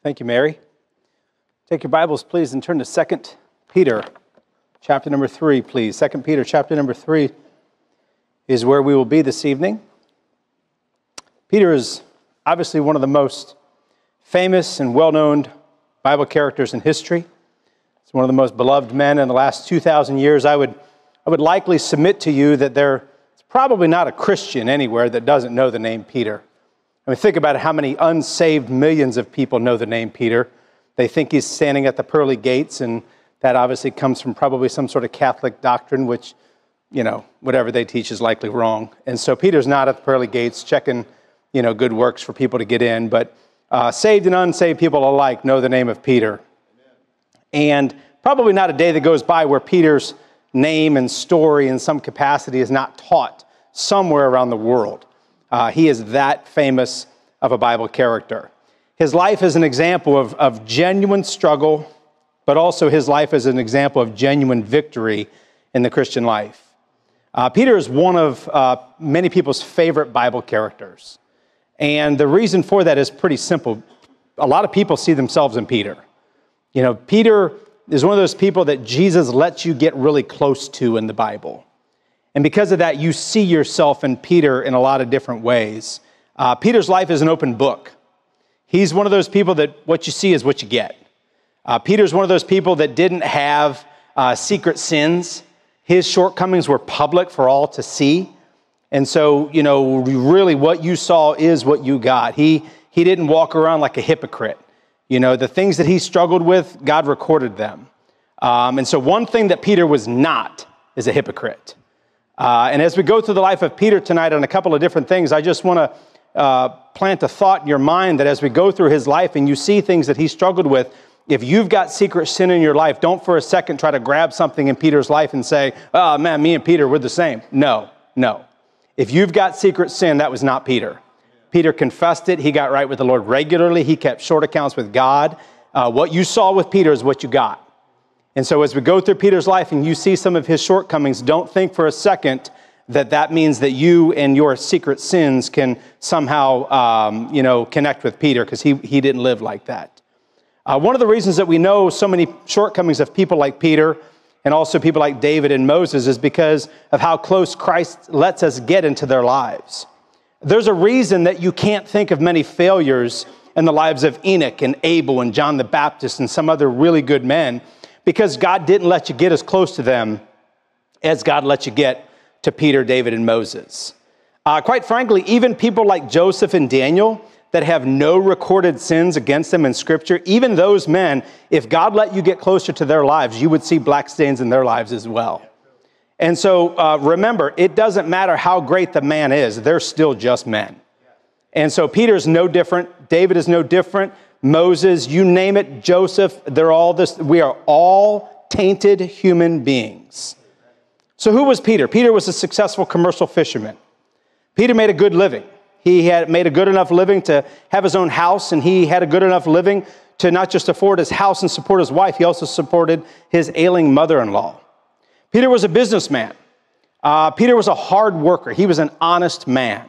Thank you, Mary. Take your Bibles, please, and turn to 2 Peter, chapter number 3, please. 2 Peter, chapter number 3 is where we will be this evening. Peter is obviously one of the most famous and well known Bible characters in history. He's one of the most beloved men in the last 2,000 years. I would, I would likely submit to you that there's probably not a Christian anywhere that doesn't know the name Peter. I mean, think about how many unsaved millions of people know the name Peter. They think he's standing at the pearly gates, and that obviously comes from probably some sort of Catholic doctrine, which, you know, whatever they teach is likely wrong. And so Peter's not at the pearly gates checking, you know, good works for people to get in, but uh, saved and unsaved people alike know the name of Peter. And probably not a day that goes by where Peter's name and story in some capacity is not taught somewhere around the world. Uh, he is that famous of a Bible character. His life is an example of, of genuine struggle, but also his life is an example of genuine victory in the Christian life. Uh, Peter is one of uh, many people's favorite Bible characters. And the reason for that is pretty simple. A lot of people see themselves in Peter. You know, Peter is one of those people that Jesus lets you get really close to in the Bible. And because of that, you see yourself in Peter in a lot of different ways. Uh, Peter's life is an open book. He's one of those people that what you see is what you get. Uh, Peter's one of those people that didn't have uh, secret sins. His shortcomings were public for all to see. And so, you know, really what you saw is what you got. He, he didn't walk around like a hypocrite. You know, the things that he struggled with, God recorded them. Um, and so, one thing that Peter was not is a hypocrite. Uh, and as we go through the life of Peter tonight on a couple of different things, I just want to uh, plant a thought in your mind that as we go through his life and you see things that he struggled with, if you've got secret sin in your life, don't for a second try to grab something in Peter's life and say, oh man, me and Peter, we're the same. No, no. If you've got secret sin, that was not Peter. Peter confessed it. He got right with the Lord regularly. He kept short accounts with God. Uh, what you saw with Peter is what you got. And so, as we go through Peter's life and you see some of his shortcomings, don't think for a second that that means that you and your secret sins can somehow, um, you know, connect with Peter because he, he didn't live like that. Uh, one of the reasons that we know so many shortcomings of people like Peter and also people like David and Moses is because of how close Christ lets us get into their lives. There's a reason that you can't think of many failures in the lives of Enoch and Abel and John the Baptist and some other really good men because God didn't let you get as close to them as God let you get to Peter, David, and Moses. Uh, quite frankly, even people like Joseph and Daniel that have no recorded sins against them in Scripture, even those men, if God let you get closer to their lives, you would see black stains in their lives as well. And so uh, remember, it doesn't matter how great the man is, they're still just men. And so Peter's no different, David is no different, Moses, you name it, Joseph, they're all this, we are all tainted human beings. So, who was Peter? Peter was a successful commercial fisherman. Peter made a good living. He had made a good enough living to have his own house, and he had a good enough living to not just afford his house and support his wife, he also supported his ailing mother in law. Peter was a businessman. Uh, Peter was a hard worker, he was an honest man.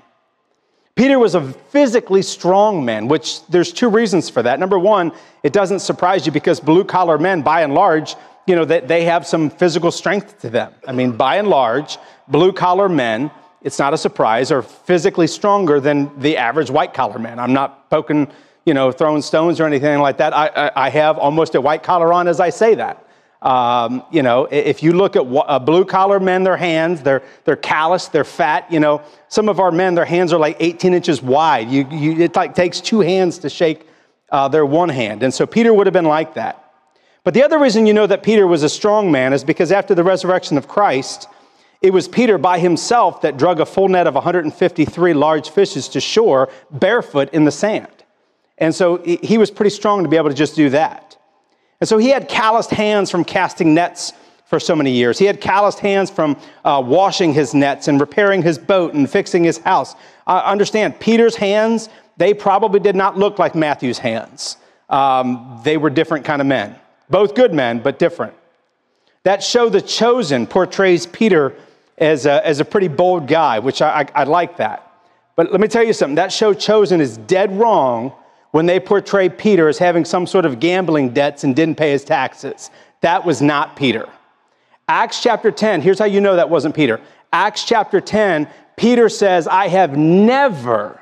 Peter was a physically strong man, which there's two reasons for that. Number one, it doesn't surprise you because blue collar men, by and large, you know, that they have some physical strength to them. I mean, by and large, blue collar men, it's not a surprise, are physically stronger than the average white collar man. I'm not poking, you know, throwing stones or anything like that. I, I, I have almost a white collar on as I say that. Um, you know, if you look at uh, blue collar men, their hands, they're, they're calloused, they're fat. You know, some of our men, their hands are like 18 inches wide. You, you, it like takes two hands to shake uh, their one hand. And so Peter would have been like that. But the other reason you know that Peter was a strong man is because after the resurrection of Christ, it was Peter by himself that drug a full net of 153 large fishes to shore barefoot in the sand. And so he was pretty strong to be able to just do that. And so he had calloused hands from casting nets for so many years. He had calloused hands from uh, washing his nets and repairing his boat and fixing his house. Uh, understand, Peter's hands, they probably did not look like Matthew's hands. Um, they were different kind of men. Both good men, but different. That show, The Chosen, portrays Peter as a, as a pretty bold guy, which I, I, I like that. But let me tell you something that show, Chosen, is dead wrong when they portray Peter as having some sort of gambling debts and didn't pay his taxes. That was not Peter. Acts chapter 10, here's how you know that wasn't Peter. Acts chapter 10, Peter says, I have never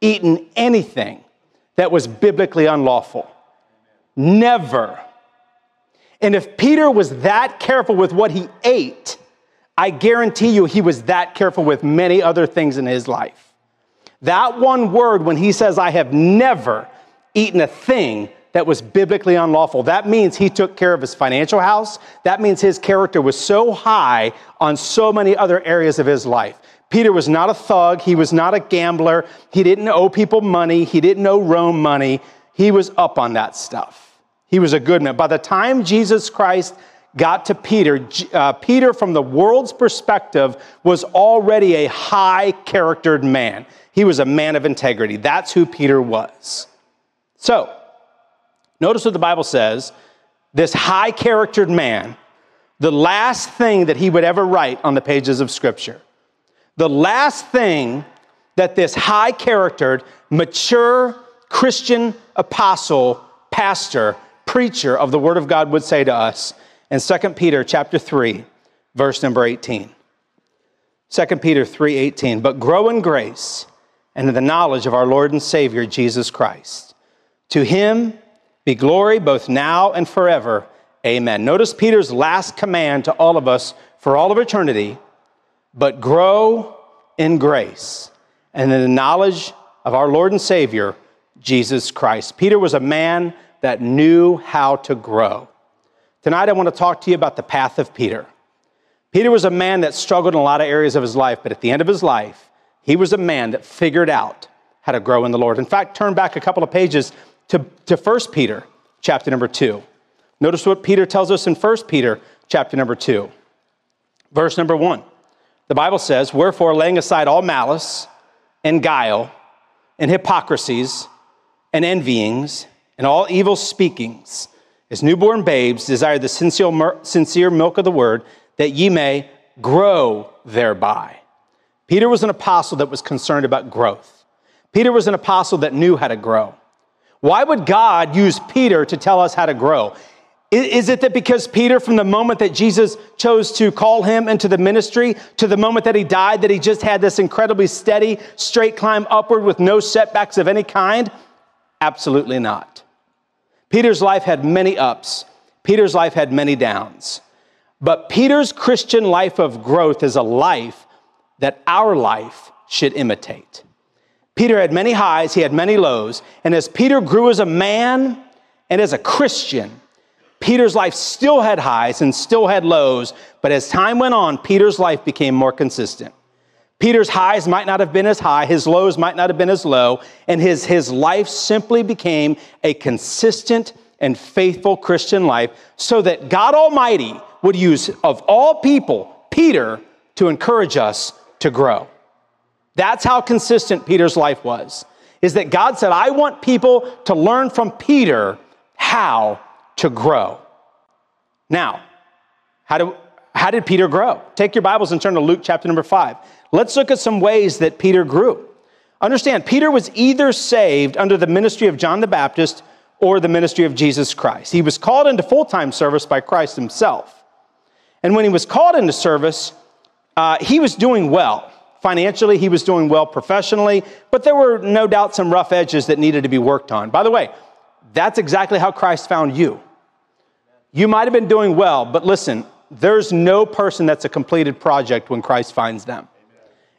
eaten anything that was biblically unlawful. Never. And if Peter was that careful with what he ate, I guarantee you he was that careful with many other things in his life. That one word, when he says, I have never eaten a thing that was biblically unlawful, that means he took care of his financial house. That means his character was so high on so many other areas of his life. Peter was not a thug. He was not a gambler. He didn't owe people money. He didn't owe Rome money. He was up on that stuff. He was a good man. By the time Jesus Christ got to Peter, uh, Peter, from the world's perspective, was already a high charactered man. He was a man of integrity. That's who Peter was. So, notice what the Bible says this high charactered man, the last thing that he would ever write on the pages of Scripture, the last thing that this high charactered, mature Christian apostle, pastor, preacher of the Word of God would say to us in 2 Peter chapter 3, verse number 18. 2 Peter 3:18, but grow in grace and in the knowledge of our Lord and Savior Jesus Christ. To him be glory both now and forever. Amen. Notice Peter's last command to all of us for all of eternity, but grow in grace and in the knowledge of our Lord and Savior Jesus Christ. Peter was a man that knew how to grow. Tonight, I want to talk to you about the path of Peter. Peter was a man that struggled in a lot of areas of his life, but at the end of his life, he was a man that figured out how to grow in the Lord. In fact, turn back a couple of pages to, to 1 Peter, chapter number 2. Notice what Peter tells us in 1 Peter, chapter number 2, verse number 1. The Bible says, Wherefore, laying aside all malice and guile and hypocrisies and envyings and all evil speakings, as newborn babes, desire the sincere milk of the word, that ye may grow thereby. Peter was an apostle that was concerned about growth. Peter was an apostle that knew how to grow. Why would God use Peter to tell us how to grow? Is it that because Peter, from the moment that Jesus chose to call him into the ministry to the moment that he died, that he just had this incredibly steady, straight climb upward with no setbacks of any kind? Absolutely not. Peter's life had many ups, Peter's life had many downs. But Peter's Christian life of growth is a life that our life should imitate. Peter had many highs, he had many lows, and as Peter grew as a man and as a Christian, Peter's life still had highs and still had lows, but as time went on, Peter's life became more consistent. Peter's highs might not have been as high, his lows might not have been as low, and his, his life simply became a consistent and faithful Christian life so that God Almighty would use, of all people, Peter to encourage us to grow. That's how consistent Peter's life was. Is that God said, I want people to learn from Peter how to grow. Now, how, do, how did Peter grow? Take your Bibles and turn to Luke chapter number five. Let's look at some ways that Peter grew. Understand, Peter was either saved under the ministry of John the Baptist or the ministry of Jesus Christ. He was called into full time service by Christ himself. And when he was called into service, uh, he was doing well. Financially, he was doing well professionally, but there were no doubt some rough edges that needed to be worked on. By the way, that's exactly how Christ found you. You might have been doing well, but listen, there's no person that's a completed project when Christ finds them.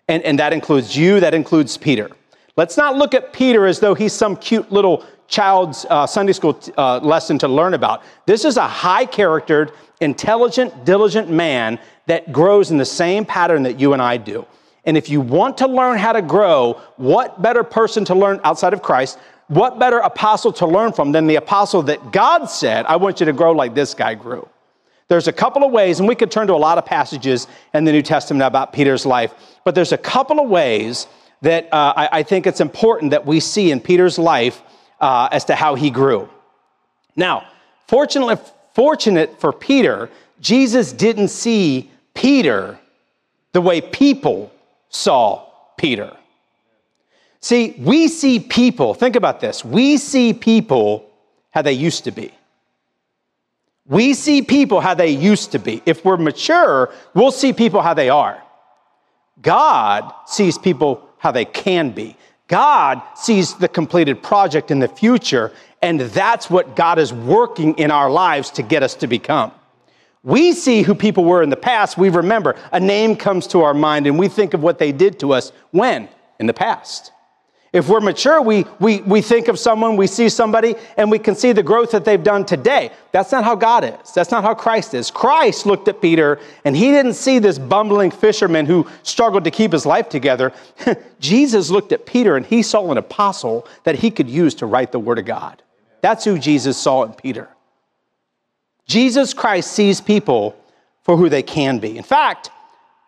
And, and that includes you, that includes Peter. Let's not look at Peter as though he's some cute little child's uh, Sunday school uh, lesson to learn about. This is a high charactered, intelligent, diligent man that grows in the same pattern that you and I do. And if you want to learn how to grow, what better person to learn outside of Christ? What better apostle to learn from than the apostle that God said, I want you to grow like this guy grew? There's a couple of ways, and we could turn to a lot of passages in the New Testament about Peter's life, but there's a couple of ways that uh, I, I, think it's important that we see in Peter's life uh, as to how he grew. Now, fortunately, fortunate for Peter, Jesus didn't see Peter the way people saw Peter. See, we see people, think about this. We see people how they used to be. We see people how they used to be. If we're mature, we'll see people how they are. God sees people how they can be. God sees the completed project in the future, and that's what God is working in our lives to get us to become. We see who people were in the past, we remember. A name comes to our mind, and we think of what they did to us when? In the past. If we're mature, we, we, we think of someone, we see somebody, and we can see the growth that they've done today. That's not how God is. That's not how Christ is. Christ looked at Peter, and he didn't see this bumbling fisherman who struggled to keep his life together. Jesus looked at Peter, and he saw an apostle that he could use to write the Word of God. That's who Jesus saw in Peter. Jesus Christ sees people for who they can be. In fact,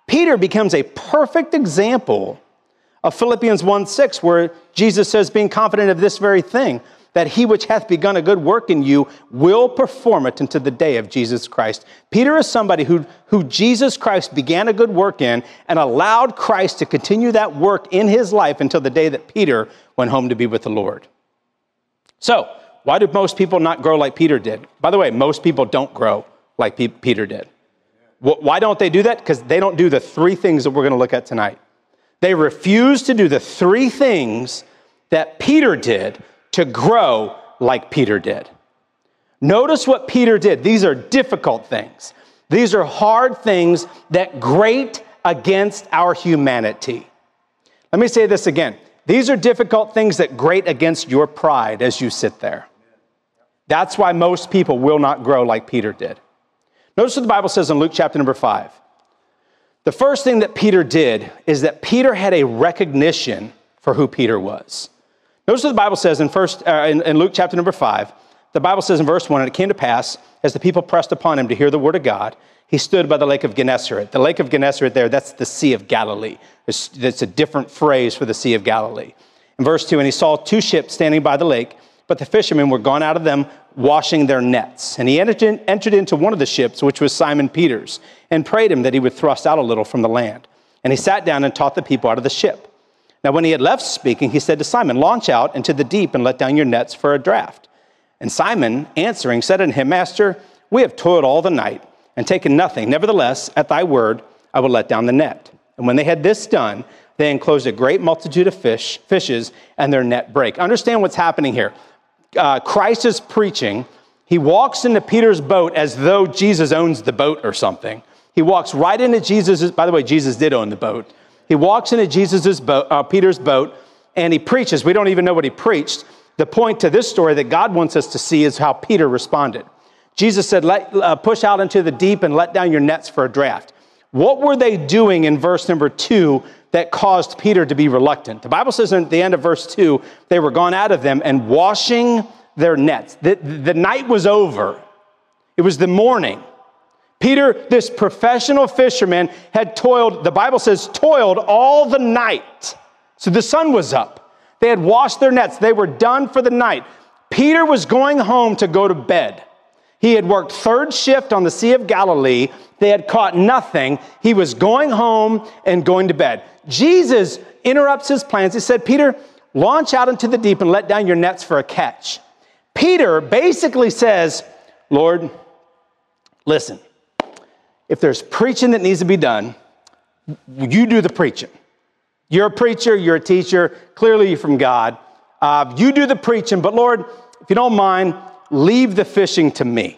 Peter becomes a perfect example of Philippians 1 6, where Jesus says, being confident of this very thing, that he which hath begun a good work in you will perform it unto the day of Jesus Christ. Peter is somebody who, who Jesus Christ began a good work in and allowed Christ to continue that work in his life until the day that Peter went home to be with the Lord. So, why do most people not grow like Peter did? By the way, most people don't grow like P- Peter did. Why don't they do that? Because they don't do the three things that we're going to look at tonight. They refused to do the three things that Peter did to grow like Peter did. Notice what Peter did. These are difficult things. These are hard things that grate against our humanity. Let me say this again. These are difficult things that grate against your pride as you sit there. That's why most people will not grow like Peter did. Notice what the Bible says in Luke chapter number 5. The first thing that Peter did is that Peter had a recognition for who Peter was. Notice what the Bible says in, first, uh, in, in Luke chapter number 5. The Bible says in verse 1 And it came to pass, as the people pressed upon him to hear the word of God, he stood by the lake of Gennesaret. The lake of Gennesaret there, that's the Sea of Galilee. It's, it's a different phrase for the Sea of Galilee. In verse 2, and he saw two ships standing by the lake, but the fishermen were gone out of them washing their nets. And he entered, into one of the ships, which was Simon Peter's, and prayed him that he would thrust out a little from the land. And he sat down and taught the people out of the ship. Now, when he had left speaking, he said to Simon, Launch out into the deep and let down your nets for a draught. And Simon, answering, said unto him, Master, we have toiled all the night and taken nothing. Nevertheless, at thy word, I will let down the net. And when they had this done, they enclosed a great multitude of fish, fishes, and their net brake. Understand what's happening here uh, Christ is preaching, he walks into Peter's boat as though Jesus owns the boat or something. He walks right into Jesus' by the way, Jesus did own the boat. He walks into Jesus's boat, uh, Peter's boat, and he preaches. We don't even know what he preached. The point to this story that God wants us to see is how Peter responded. Jesus said, let, uh, Push out into the deep and let down your nets for a draft. What were they doing in verse number two that caused Peter to be reluctant. The Bible says at the end of verse 2 they were gone out of them and washing their nets. The, the night was over, it was the morning. Peter, this professional fisherman, had toiled, the Bible says, toiled all the night. So the sun was up. They had washed their nets, they were done for the night. Peter was going home to go to bed. He had worked third shift on the Sea of Galilee. They had caught nothing. He was going home and going to bed. Jesus interrupts his plans. He said, Peter, launch out into the deep and let down your nets for a catch. Peter basically says, Lord, listen, if there's preaching that needs to be done, you do the preaching. You're a preacher, you're a teacher, clearly you're from God. Uh, you do the preaching, but Lord, if you don't mind, leave the fishing to me.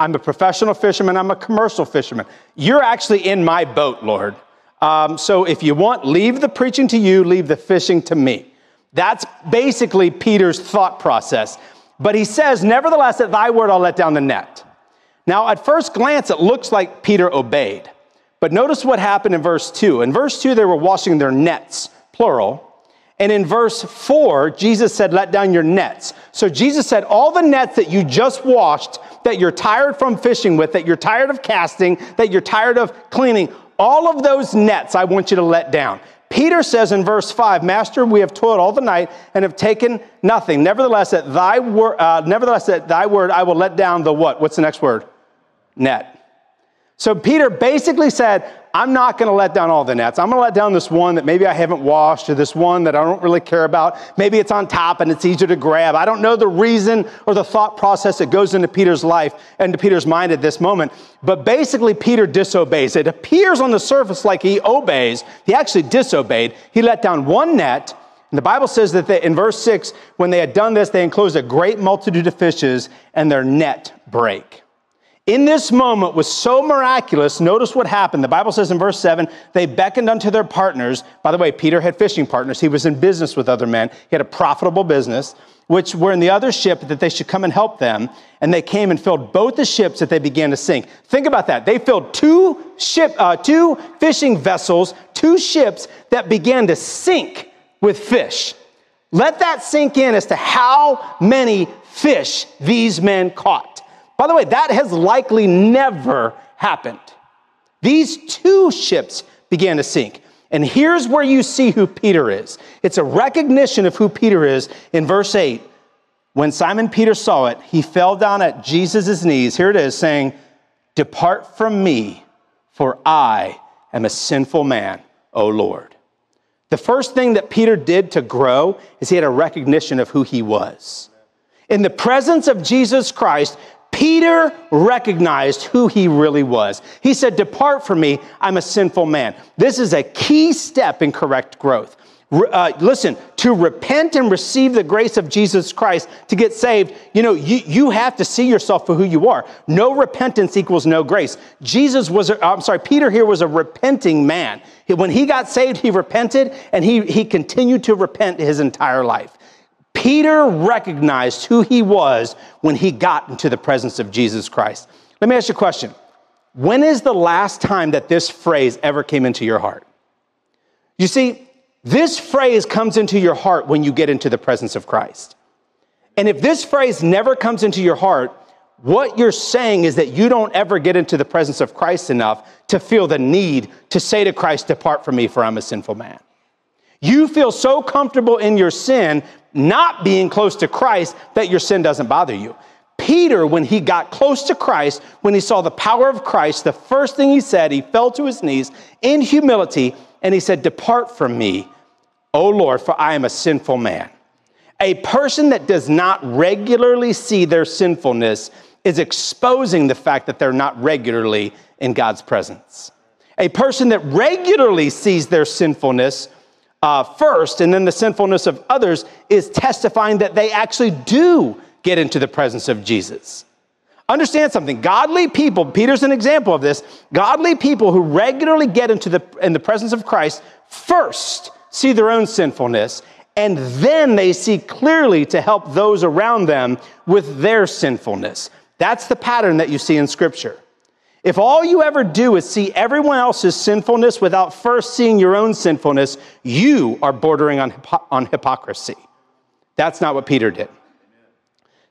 I'm a professional fisherman, I'm a commercial fisherman. You're actually in my boat, Lord. Um, so if you want, leave the preaching to you, leave the fishing to me. That's basically Peter's thought process. But he says, Nevertheless, at thy word I'll let down the net. Now, at first glance, it looks like Peter obeyed. But notice what happened in verse 2. In verse 2, they were washing their nets, plural. And in verse 4, Jesus said, Let down your nets. So Jesus said, All the nets that you just washed, that you're tired from fishing with, that you're tired of casting, that you're tired of cleaning, all of those nets I want you to let down. Peter says in verse 5, Master, we have toiled all the night and have taken nothing. Nevertheless, at thy word, uh, nevertheless, at thy word, I will let down the what? What's the next word? Net. So Peter basically said, I'm not going to let down all the nets. I'm going to let down this one that maybe I haven't washed or this one that I don't really care about. Maybe it's on top and it's easier to grab. I don't know the reason or the thought process that goes into Peter's life and to Peter's mind at this moment. But basically, Peter disobeys. It appears on the surface like he obeys. He actually disobeyed. He let down one net. And the Bible says that they, in verse 6, when they had done this, they enclosed a great multitude of fishes and their net break in this moment was so miraculous. Notice what happened. The Bible says in verse 7 they beckoned unto their partners. By the way, Peter had fishing partners. He was in business with other men, he had a profitable business, which were in the other ship that they should come and help them. And they came and filled both the ships that they began to sink. Think about that. They filled two, ship, uh, two fishing vessels, two ships that began to sink with fish. Let that sink in as to how many fish these men caught. By the way, that has likely never happened. These two ships began to sink. And here's where you see who Peter is. It's a recognition of who Peter is in verse 8. When Simon Peter saw it, he fell down at Jesus' knees. Here it is saying, Depart from me, for I am a sinful man, O Lord. The first thing that Peter did to grow is he had a recognition of who he was. In the presence of Jesus Christ, Peter recognized who he really was. He said, Depart from me, I'm a sinful man. This is a key step in correct growth. Uh, listen, to repent and receive the grace of Jesus Christ to get saved, you know, you, you have to see yourself for who you are. No repentance equals no grace. Jesus was, a, I'm sorry, Peter here was a repenting man. When he got saved, he repented and he, he continued to repent his entire life. Peter recognized who he was when he got into the presence of Jesus Christ. Let me ask you a question. When is the last time that this phrase ever came into your heart? You see, this phrase comes into your heart when you get into the presence of Christ. And if this phrase never comes into your heart, what you're saying is that you don't ever get into the presence of Christ enough to feel the need to say to Christ, Depart from me, for I'm a sinful man. You feel so comfortable in your sin, not being close to Christ, that your sin doesn't bother you. Peter, when he got close to Christ, when he saw the power of Christ, the first thing he said, he fell to his knees in humility and he said, Depart from me, O Lord, for I am a sinful man. A person that does not regularly see their sinfulness is exposing the fact that they're not regularly in God's presence. A person that regularly sees their sinfulness uh, first and then the sinfulness of others is testifying that they actually do get into the presence of Jesus. Understand something. Godly people, Peter's an example of this. Godly people who regularly get into the, in the presence of Christ first see their own sinfulness and then they see clearly to help those around them with their sinfulness. That's the pattern that you see in Scripture. If all you ever do is see everyone else's sinfulness without first seeing your own sinfulness, you are bordering on, on hypocrisy. That's not what Peter did.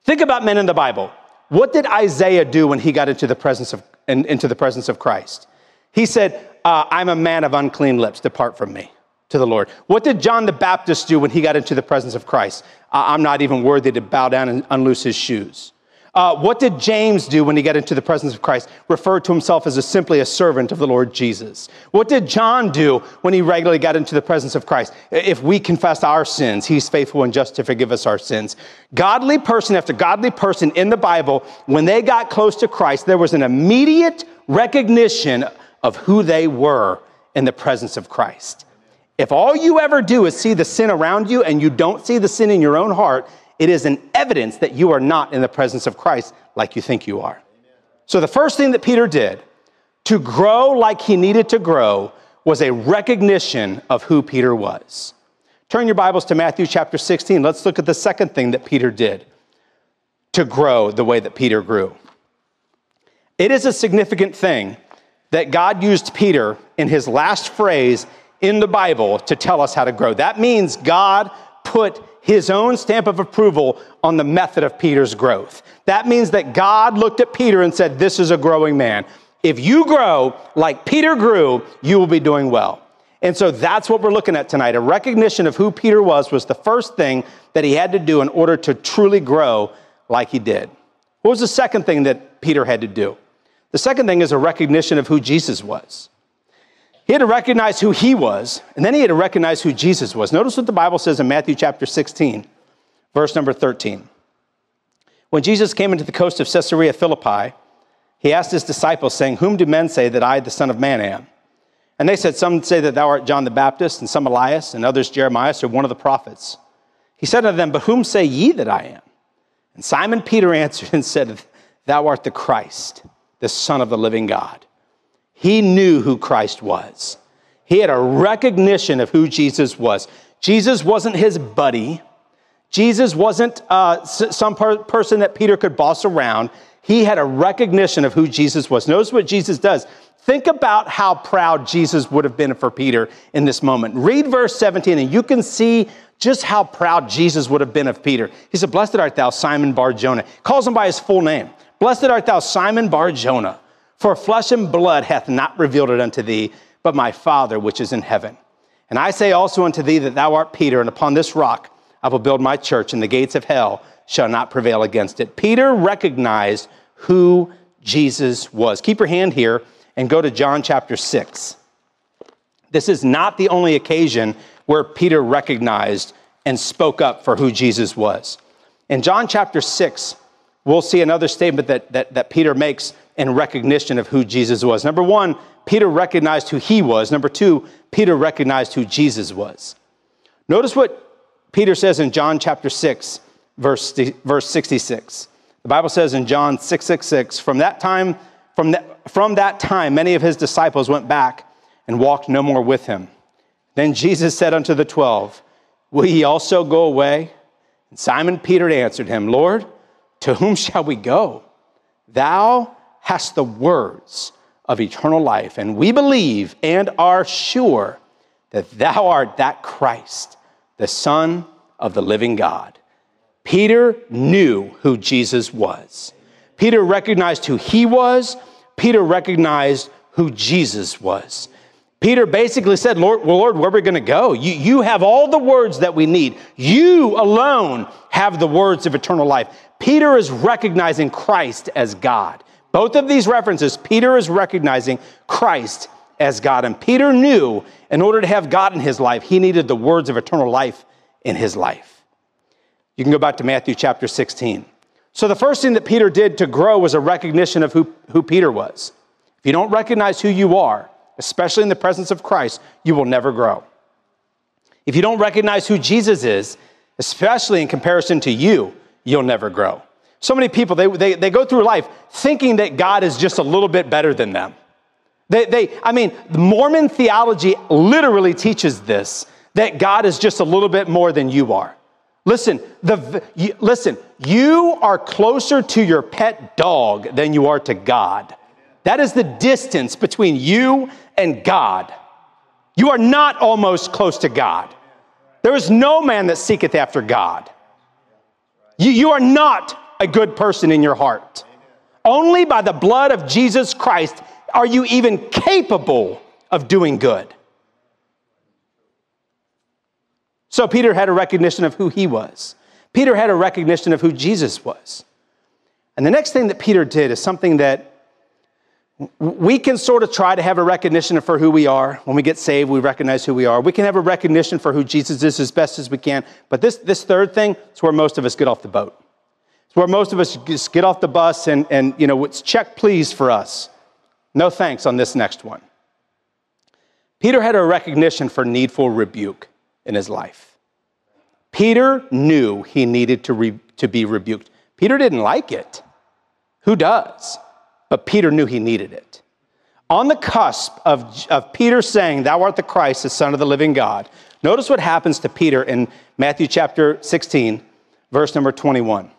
Think about men in the Bible. What did Isaiah do when he got into the presence of, in, into the presence of Christ? He said, uh, I'm a man of unclean lips, depart from me to the Lord. What did John the Baptist do when he got into the presence of Christ? Uh, I'm not even worthy to bow down and unloose his shoes. Uh, what did James do when he got into the presence of Christ? Referred to himself as a, simply a servant of the Lord Jesus. What did John do when he regularly got into the presence of Christ? If we confess our sins, he's faithful and just to forgive us our sins. Godly person after godly person in the Bible, when they got close to Christ, there was an immediate recognition of who they were in the presence of Christ. If all you ever do is see the sin around you and you don't see the sin in your own heart, it is an evidence that you are not in the presence of Christ like you think you are. So, the first thing that Peter did to grow like he needed to grow was a recognition of who Peter was. Turn your Bibles to Matthew chapter 16. Let's look at the second thing that Peter did to grow the way that Peter grew. It is a significant thing that God used Peter in his last phrase in the Bible to tell us how to grow. That means God put his own stamp of approval on the method of Peter's growth. That means that God looked at Peter and said, This is a growing man. If you grow like Peter grew, you will be doing well. And so that's what we're looking at tonight. A recognition of who Peter was was the first thing that he had to do in order to truly grow like he did. What was the second thing that Peter had to do? The second thing is a recognition of who Jesus was. He had to recognize who he was, and then he had to recognize who Jesus was. Notice what the Bible says in Matthew chapter 16, verse number 13. When Jesus came into the coast of Caesarea Philippi, he asked his disciples, saying, Whom do men say that I, the Son of Man, am? And they said, Some say that thou art John the Baptist, and some Elias, and others Jeremiah, or one of the prophets. He said unto them, But whom say ye that I am? And Simon Peter answered and said, Thou art the Christ, the Son of the living God. He knew who Christ was. He had a recognition of who Jesus was. Jesus wasn't his buddy. Jesus wasn't uh, some per- person that Peter could boss around. He had a recognition of who Jesus was. Notice what Jesus does. Think about how proud Jesus would have been for Peter in this moment. Read verse 17, and you can see just how proud Jesus would have been of Peter. He said, Blessed art thou, Simon Bar Jonah. Calls him by his full name. Blessed art thou, Simon Bar Jonah. For flesh and blood hath not revealed it unto thee, but my Father which is in heaven. And I say also unto thee that thou art Peter, and upon this rock I will build my church, and the gates of hell shall not prevail against it. Peter recognized who Jesus was. Keep your hand here and go to John chapter 6. This is not the only occasion where Peter recognized and spoke up for who Jesus was. In John chapter 6, we'll see another statement that, that, that Peter makes in recognition of who Jesus was. Number one, Peter recognized who he was. Number two, Peter recognized who Jesus was. Notice what Peter says in John chapter 6, verse, verse 66. The Bible says in John 666, from that time, from that, from that time, many of his disciples went back and walked no more with him. Then Jesus said unto the twelve, Will ye also go away? And Simon Peter answered him, Lord, to whom shall we go? Thou hast the words of eternal life, and we believe and are sure that thou art that Christ, the Son of the living God. Peter knew who Jesus was. Peter recognized who he was. Peter recognized who Jesus was. Peter basically said, Lord, well, Lord, where are we going to go? You, you have all the words that we need. You alone have the words of eternal life. Peter is recognizing Christ as God. Both of these references, Peter is recognizing Christ as God. And Peter knew in order to have God in his life, he needed the words of eternal life in his life. You can go back to Matthew chapter 16. So, the first thing that Peter did to grow was a recognition of who, who Peter was. If you don't recognize who you are, especially in the presence of Christ, you will never grow. If you don't recognize who Jesus is, especially in comparison to you, you'll never grow. So many people, they, they, they go through life thinking that God is just a little bit better than them. They, they, I mean, Mormon theology literally teaches this that God is just a little bit more than you are. Listen, the, you, listen, you are closer to your pet dog than you are to God. That is the distance between you and God. You are not almost close to God. There is no man that seeketh after God. You, you are not a good person in your heart. Only by the blood of Jesus Christ are you even capable of doing good. So Peter had a recognition of who he was. Peter had a recognition of who Jesus was. And the next thing that Peter did is something that we can sort of try to have a recognition for who we are. When we get saved, we recognize who we are. We can have a recognition for who Jesus is as best as we can. But this, this third thing is where most of us get off the boat. It's where most of us just get off the bus and, and you know, it's check please for us. No thanks on this next one. Peter had a recognition for needful rebuke in his life. Peter knew he needed to, re, to be rebuked. Peter didn't like it. Who does? But Peter knew he needed it. On the cusp of, of Peter saying, Thou art the Christ, the Son of the living God, notice what happens to Peter in Matthew chapter 16, verse number 21.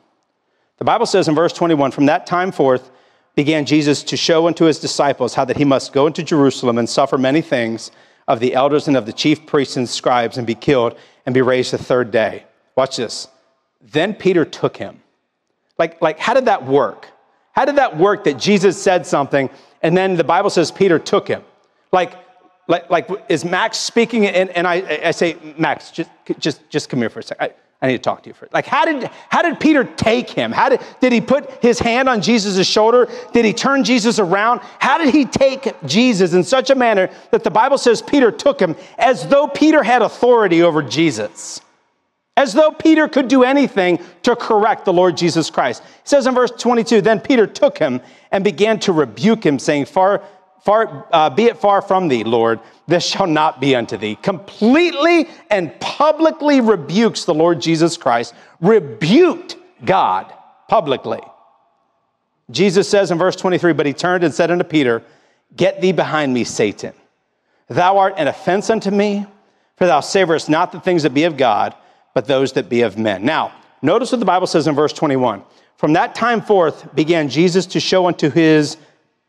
The Bible says in verse 21 From that time forth began Jesus to show unto his disciples how that he must go into Jerusalem and suffer many things of the elders and of the chief priests and scribes and be killed and be raised the third day. Watch this. Then Peter took him. Like, like how did that work? How did that work that Jesus said something and then the Bible says Peter took him? Like, like, like is Max speaking and, and I, I say, Max, just, just, just come here for a second. I need to talk to you first. Like, how did, how did Peter take him? How did, did he put his hand on Jesus' shoulder? Did he turn Jesus around? How did he take Jesus in such a manner that the Bible says Peter took him as though Peter had authority over Jesus? As though Peter could do anything to correct the Lord Jesus Christ. It says in verse 22 Then Peter took him and began to rebuke him, saying, Far, far, uh, be it far from thee, Lord this shall not be unto thee. Completely and publicly rebukes the Lord Jesus Christ, rebuked God publicly. Jesus says in verse 23, But he turned and said unto Peter, Get thee behind me, Satan. Thou art an offense unto me, for thou savorest not the things that be of God, but those that be of men. Now, notice what the Bible says in verse 21. From that time forth began Jesus to show unto his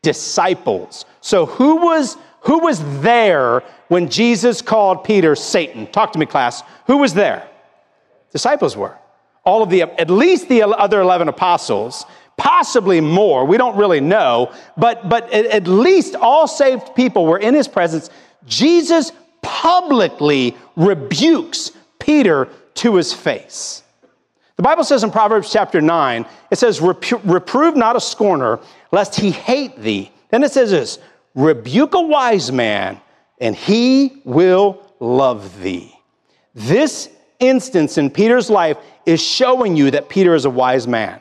disciples. So, who was who was there when Jesus called Peter Satan? Talk to me, class. Who was there? Disciples were. All of the, at least the other 11 apostles, possibly more. We don't really know. But, but at least all saved people were in his presence. Jesus publicly rebukes Peter to his face. The Bible says in Proverbs chapter 9, it says, Reprove not a scorner, lest he hate thee. Then it says this rebuke a wise man, and he will love thee. This instance in Peter's life is showing you that Peter is a wise man.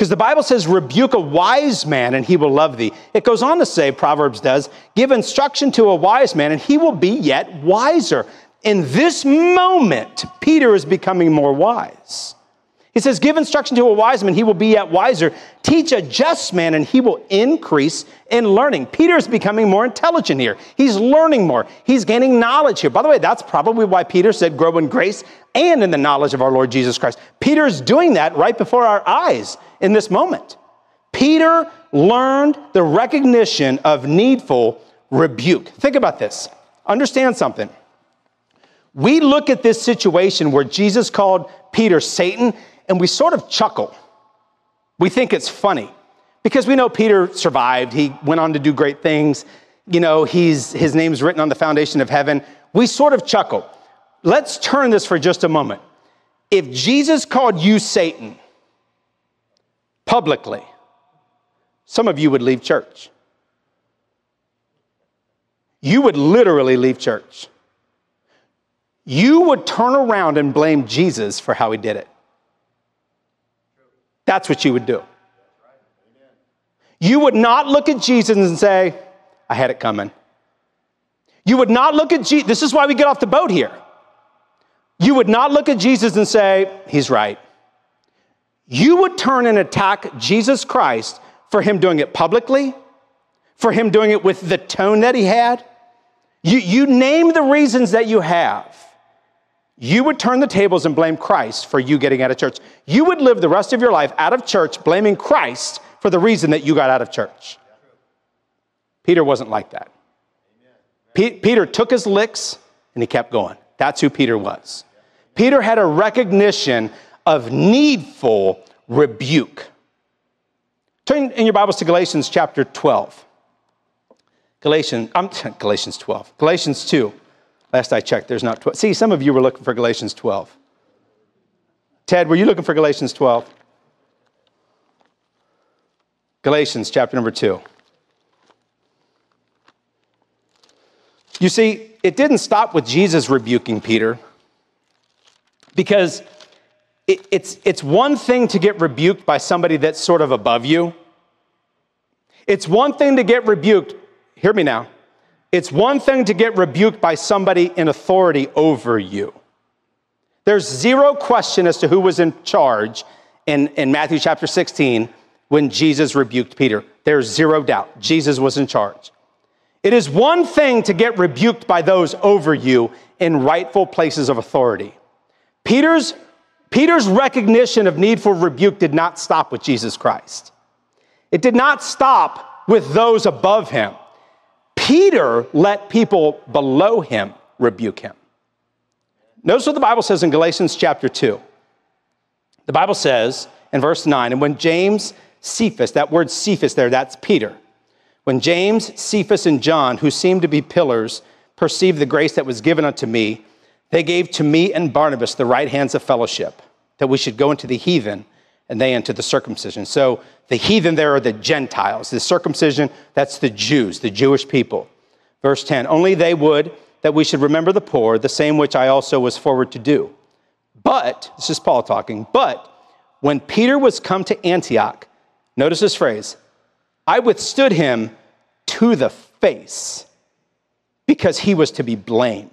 Because the Bible says, rebuke a wise man and he will love thee. It goes on to say, Proverbs does, give instruction to a wise man and he will be yet wiser. In this moment, Peter is becoming more wise. He says, Give instruction to a wise man, he will be yet wiser. Teach a just man, and he will increase in learning. Peter is becoming more intelligent here. He's learning more. He's gaining knowledge here. By the way, that's probably why Peter said, Grow in grace and in the knowledge of our Lord Jesus Christ. Peter is doing that right before our eyes in this moment. Peter learned the recognition of needful rebuke. Think about this. Understand something. We look at this situation where Jesus called Peter Satan and we sort of chuckle. We think it's funny because we know Peter survived. He went on to do great things. You know, he's, his name's written on the foundation of heaven. We sort of chuckle. Let's turn this for just a moment. If Jesus called you Satan publicly, some of you would leave church. You would literally leave church. You would turn around and blame Jesus for how he did it. That's what you would do. You would not look at Jesus and say, I had it coming. You would not look at Jesus. This is why we get off the boat here. You would not look at Jesus and say, He's right. You would turn and attack Jesus Christ for him doing it publicly, for him doing it with the tone that he had. You, you name the reasons that you have you would turn the tables and blame Christ for you getting out of church. You would live the rest of your life out of church blaming Christ for the reason that you got out of church. Peter wasn't like that. Peter took his licks and he kept going. That's who Peter was. Peter had a recognition of needful rebuke. Turn in your Bibles to Galatians chapter 12. Galatians, um, Galatians 12. Galatians 2. Last I checked, there's not 12. See, some of you were looking for Galatians 12. Ted, were you looking for Galatians 12? Galatians chapter number 2. You see, it didn't stop with Jesus rebuking Peter because it, it's, it's one thing to get rebuked by somebody that's sort of above you. It's one thing to get rebuked, hear me now, it's one thing to get rebuked by somebody in authority over you. There's zero question as to who was in charge in, in Matthew chapter 16 when Jesus rebuked Peter. There's zero doubt. Jesus was in charge. It is one thing to get rebuked by those over you in rightful places of authority. Peter's, Peter's recognition of needful rebuke did not stop with Jesus Christ. It did not stop with those above him. Peter let people below him rebuke him. Notice what the Bible says in Galatians chapter 2. The Bible says in verse 9, and when James, Cephas, that word Cephas there, that's Peter. When James, Cephas, and John, who seemed to be pillars, perceived the grace that was given unto me, they gave to me and Barnabas the right hands of fellowship, that we should go into the heathen and they into the circumcision. So the heathen there are the Gentiles. The circumcision, that's the Jews, the Jewish people. Verse 10 Only they would that we should remember the poor, the same which I also was forward to do. But, this is Paul talking, but when Peter was come to Antioch, notice this phrase, I withstood him to the face because he was to be blamed.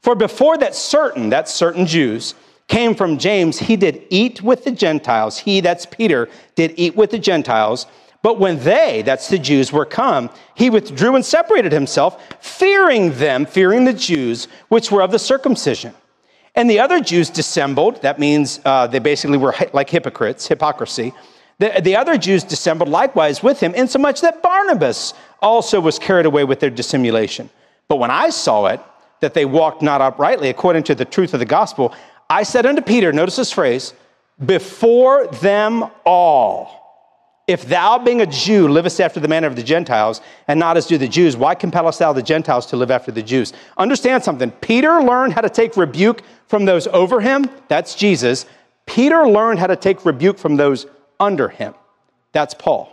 For before that certain, that certain Jews, came from James, he did eat with the Gentiles. He, that's Peter, did eat with the Gentiles. But when they, that's the Jews, were come, he withdrew and separated himself, fearing them, fearing the Jews, which were of the circumcision. And the other Jews dissembled. That means uh, they basically were like hypocrites, hypocrisy. The, the other Jews dissembled likewise with him, insomuch that Barnabas also was carried away with their dissimulation. But when I saw it, that they walked not uprightly according to the truth of the gospel, I said unto Peter, notice this phrase, before them all, if thou, being a Jew, livest after the manner of the Gentiles, and not as do the Jews, why compellest thou the Gentiles to live after the Jews? Understand something. Peter learned how to take rebuke from those over him. That's Jesus. Peter learned how to take rebuke from those under him. That's Paul.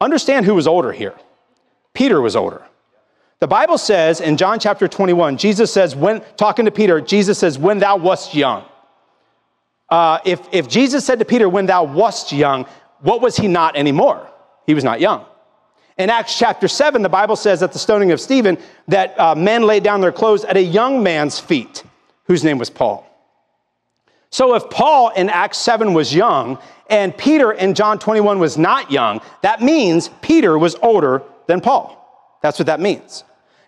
Understand who was older here. Peter was older. The Bible says in John chapter 21, Jesus says, when talking to Peter, Jesus says, when thou wast young. Uh, if, if Jesus said to Peter, when thou wast young, what was he not anymore? He was not young. In Acts chapter 7, the Bible says at the stoning of Stephen that uh, men laid down their clothes at a young man's feet, whose name was Paul. So if Paul in Acts 7 was young and Peter in John 21 was not young, that means Peter was older than Paul. That's what that means.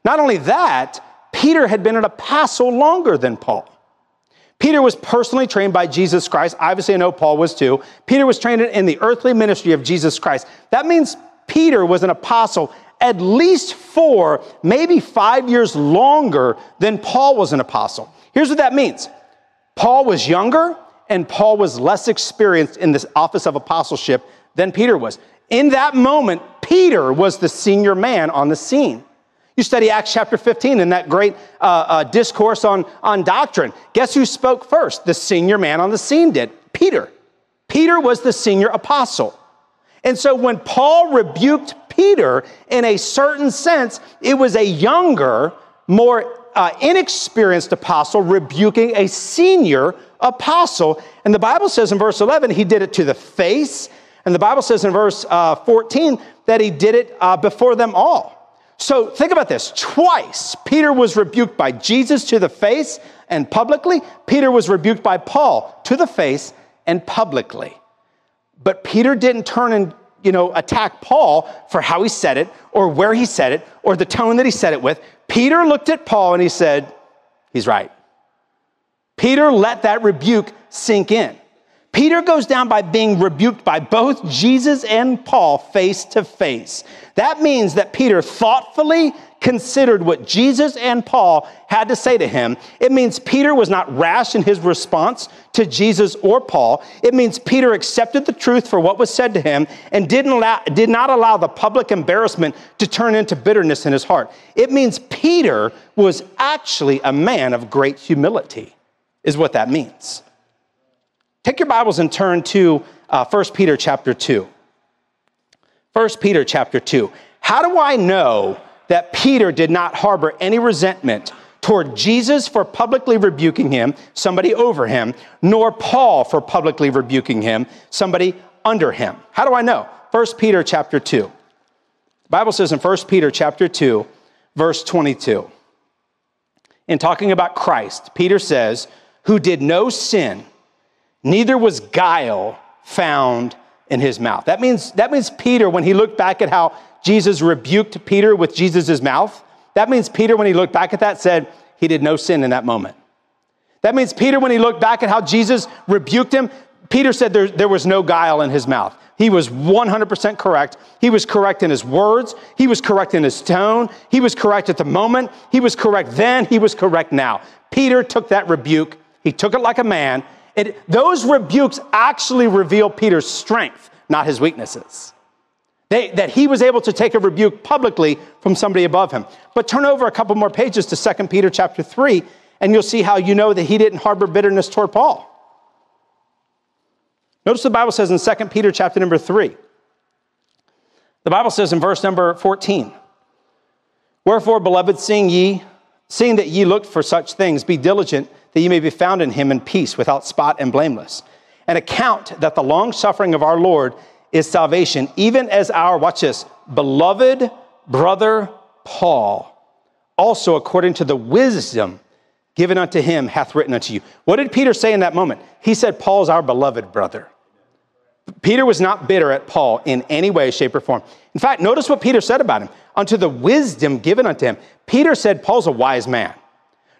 Not only that, Peter had been an apostle longer than Paul. Peter was personally trained by Jesus Christ. Obviously, I know Paul was too. Peter was trained in the earthly ministry of Jesus Christ. That means Peter was an apostle at least four, maybe five years longer than Paul was an apostle. Here's what that means Paul was younger and Paul was less experienced in this office of apostleship than Peter was. In that moment, Peter was the senior man on the scene. You study Acts chapter 15 in that great uh, uh, discourse on, on doctrine. Guess who spoke first? The senior man on the scene did Peter. Peter was the senior apostle. And so when Paul rebuked Peter, in a certain sense, it was a younger, more uh, inexperienced apostle rebuking a senior apostle. And the Bible says in verse 11, he did it to the face. And the Bible says in verse uh, 14 that he did it uh, before them all. So think about this. Twice, Peter was rebuked by Jesus to the face and publicly. Peter was rebuked by Paul to the face and publicly. But Peter didn't turn and you know, attack Paul for how he said it or where he said it or the tone that he said it with. Peter looked at Paul and he said, He's right. Peter let that rebuke sink in. Peter goes down by being rebuked by both Jesus and Paul face to face. That means that Peter thoughtfully considered what Jesus and Paul had to say to him. It means Peter was not rash in his response to Jesus or Paul. It means Peter accepted the truth for what was said to him and didn't allow, did not allow the public embarrassment to turn into bitterness in his heart. It means Peter was actually a man of great humility, is what that means. Take your Bibles and turn to uh, 1 Peter chapter 2. 1 Peter chapter 2. How do I know that Peter did not harbor any resentment toward Jesus for publicly rebuking him, somebody over him, nor Paul for publicly rebuking him, somebody under him? How do I know? 1 Peter chapter 2. The Bible says in 1 Peter chapter 2, verse 22. In talking about Christ, Peter says, who did no sin, neither was guile found in his mouth. That means, that means Peter, when he looked back at how Jesus rebuked Peter with Jesus' mouth, that means Peter, when he looked back at that, said he did no sin in that moment. That means Peter, when he looked back at how Jesus rebuked him, Peter said there, there was no guile in his mouth. He was 100% correct. He was correct in his words. He was correct in his tone. He was correct at the moment. He was correct then. He was correct now. Peter took that rebuke. He took it like a man it, those rebukes actually reveal Peter's strength, not his weaknesses. They, that he was able to take a rebuke publicly from somebody above him. But turn over a couple more pages to 2 Peter chapter 3, and you'll see how you know that he didn't harbor bitterness toward Paul. Notice the Bible says in 2 Peter chapter number 3. The Bible says in verse number 14, Wherefore, beloved, seeing ye, seeing that ye looked for such things, be diligent that ye may be found in him in peace, without spot and blameless. And account that the long suffering of our Lord is salvation, even as our, watch this, beloved brother Paul, also according to the wisdom given unto him, hath written unto you. What did Peter say in that moment? He said, Paul's our beloved brother. Peter was not bitter at Paul in any way, shape, or form. In fact, notice what Peter said about him. Unto the wisdom given unto him. Peter said, Paul's a wise man.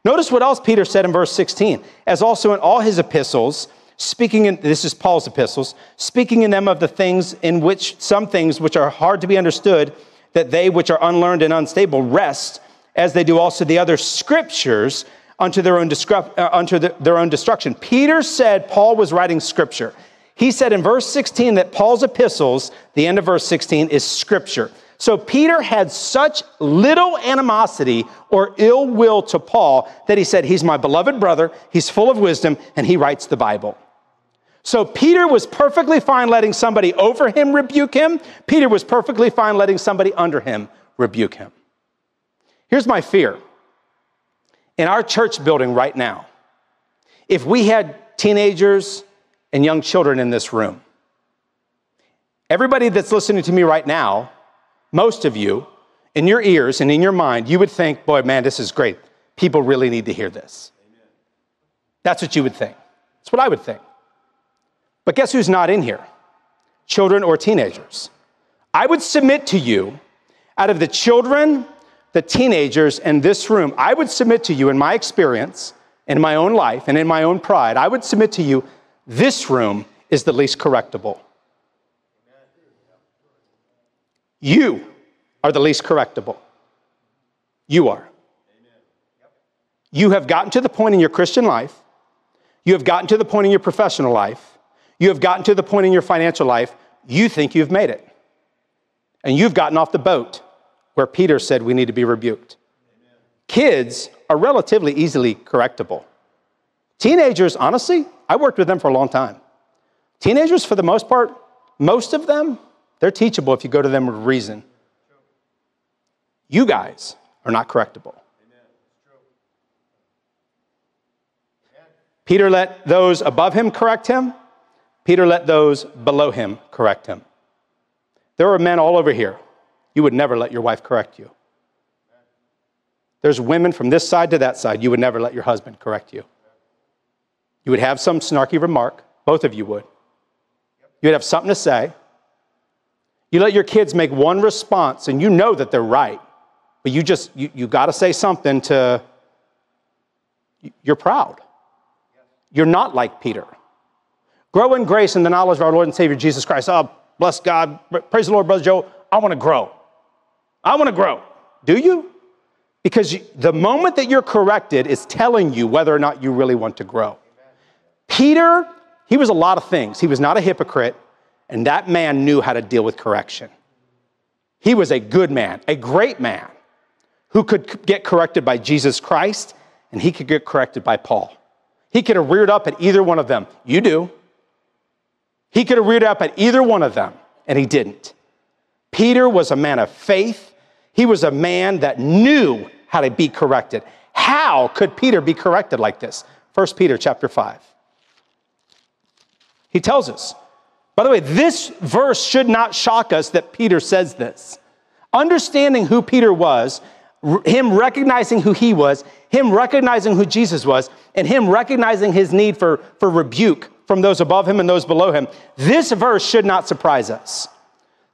Notice what else Peter said in verse 16. As also in all his epistles, speaking in, this is Paul's epistles, speaking in them of the things in which some things which are hard to be understood, that they which are unlearned and unstable wrest, as they do also the other scriptures, unto their own, uh, unto the, their own destruction. Peter said Paul was writing scripture. He said in verse 16 that Paul's epistles, the end of verse 16, is scripture. So Peter had such little animosity or ill will to Paul that he said, He's my beloved brother, he's full of wisdom, and he writes the Bible. So Peter was perfectly fine letting somebody over him rebuke him. Peter was perfectly fine letting somebody under him rebuke him. Here's my fear. In our church building right now, if we had teenagers and young children in this room, everybody that's listening to me right now, most of you, in your ears and in your mind, you would think, boy, man, this is great. People really need to hear this. That's what you would think. That's what I would think. But guess who's not in here? Children or teenagers. I would submit to you, out of the children, the teenagers in this room, I would submit to you, in my experience, in my own life, and in my own pride, I would submit to you, this room is the least correctable. You are the least correctable. You are. You have gotten to the point in your Christian life, you have gotten to the point in your professional life you have gotten to the point in your financial life, you think you've made it. And you've gotten off the boat where Peter said we need to be rebuked. Kids are relatively easily correctable. Teenagers, honestly, I worked with them for a long time. Teenagers, for the most part, most of them, they're teachable if you go to them with reason. You guys are not correctable. Peter let those above him correct him. Peter let those below him correct him. There are men all over here. You would never let your wife correct you. There's women from this side to that side. You would never let your husband correct you. You would have some snarky remark. Both of you would. You would have something to say. You let your kids make one response and you know that they're right, but you just, you, you got to say something to, you're proud. You're not like Peter. Grow in grace and the knowledge of our Lord and Savior Jesus Christ. Oh, bless God. Praise the Lord, Brother Joe. I want to grow. I want to grow. Do you? Because the moment that you're corrected is telling you whether or not you really want to grow. Peter, he was a lot of things. He was not a hypocrite, and that man knew how to deal with correction. He was a good man, a great man who could get corrected by Jesus Christ, and he could get corrected by Paul. He could have reared up at either one of them. You do. He could have reared up at either one of them, and he didn't. Peter was a man of faith. He was a man that knew how to be corrected. How could Peter be corrected like this? 1 Peter chapter 5. He tells us. By the way, this verse should not shock us that Peter says this. Understanding who Peter was, him recognizing who he was, him recognizing who Jesus was, and him recognizing his need for, for rebuke from those above him and those below him. This verse should not surprise us.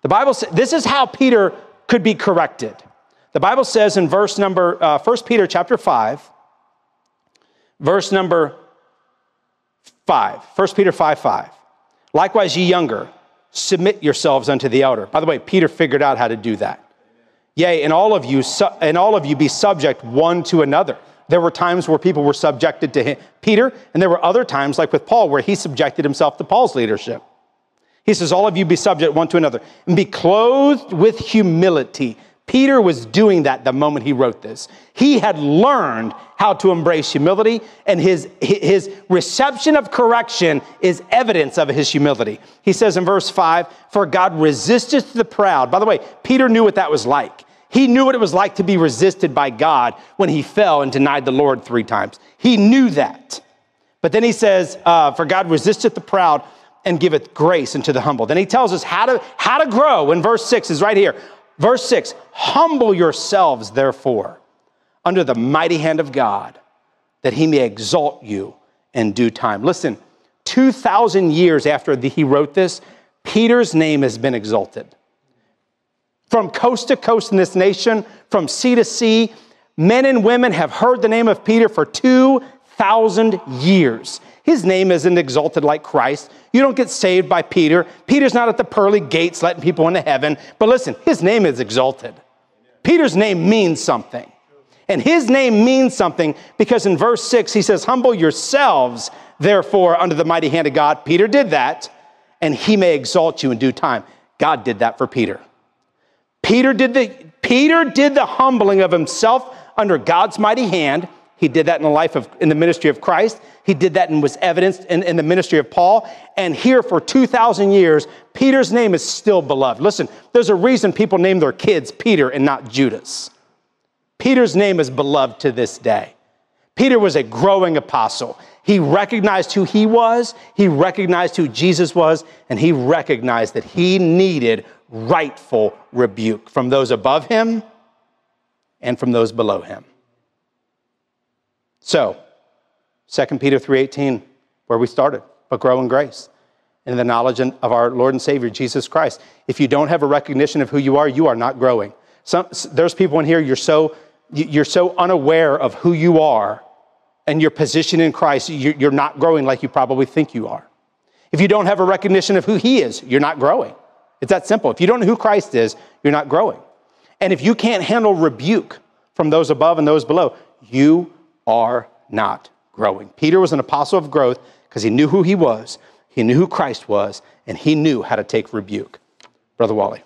The Bible says this is how Peter could be corrected. The Bible says in verse number uh, 1 Peter chapter 5, verse number 5, 1 Peter 5 5. Likewise, ye younger, submit yourselves unto the elder. By the way, Peter figured out how to do that. Yea, and all of you, and all of you be subject one to another there were times where people were subjected to him, Peter, and there were other times, like with Paul, where he subjected himself to Paul's leadership. He says, All of you be subject one to another and be clothed with humility. Peter was doing that the moment he wrote this. He had learned how to embrace humility, and his, his reception of correction is evidence of his humility. He says in verse 5 For God resisteth the proud. By the way, Peter knew what that was like. He knew what it was like to be resisted by God when he fell and denied the Lord three times. He knew that. But then he says, uh, For God resisteth the proud and giveth grace unto the humble. Then he tells us how to, how to grow in verse 6 is right here. Verse 6 Humble yourselves, therefore, under the mighty hand of God, that he may exalt you in due time. Listen, 2,000 years after the, he wrote this, Peter's name has been exalted. From coast to coast in this nation, from sea to sea, men and women have heard the name of Peter for 2,000 years. His name isn't exalted like Christ. You don't get saved by Peter. Peter's not at the pearly gates letting people into heaven. But listen, his name is exalted. Peter's name means something. And his name means something because in verse 6 he says, Humble yourselves, therefore, under the mighty hand of God. Peter did that, and he may exalt you in due time. God did that for Peter. Peter did the, Peter did the humbling of himself under God's mighty hand. He did that in the life of, in the ministry of Christ. He did that and was evidenced in, in the ministry of Paul. And here for 2,000 years, Peter's name is still beloved. Listen, there's a reason people name their kids Peter and not Judas. Peter's name is beloved to this day. Peter was a growing apostle. He recognized who he was, he recognized who Jesus was, and he recognized that he needed rightful rebuke from those above him and from those below him. So, 2 Peter 3:18, where we started, but grow in grace and in the knowledge of our Lord and Savior Jesus Christ. If you don't have a recognition of who you are, you are not growing. Some, there's people in here you're so you're so unaware of who you are and your position in Christ, you're not growing like you probably think you are. If you don't have a recognition of who He is, you're not growing. It's that simple. If you don't know who Christ is, you're not growing. And if you can't handle rebuke from those above and those below, you are not growing. Peter was an apostle of growth because he knew who he was, he knew who Christ was, and he knew how to take rebuke. Brother Wally.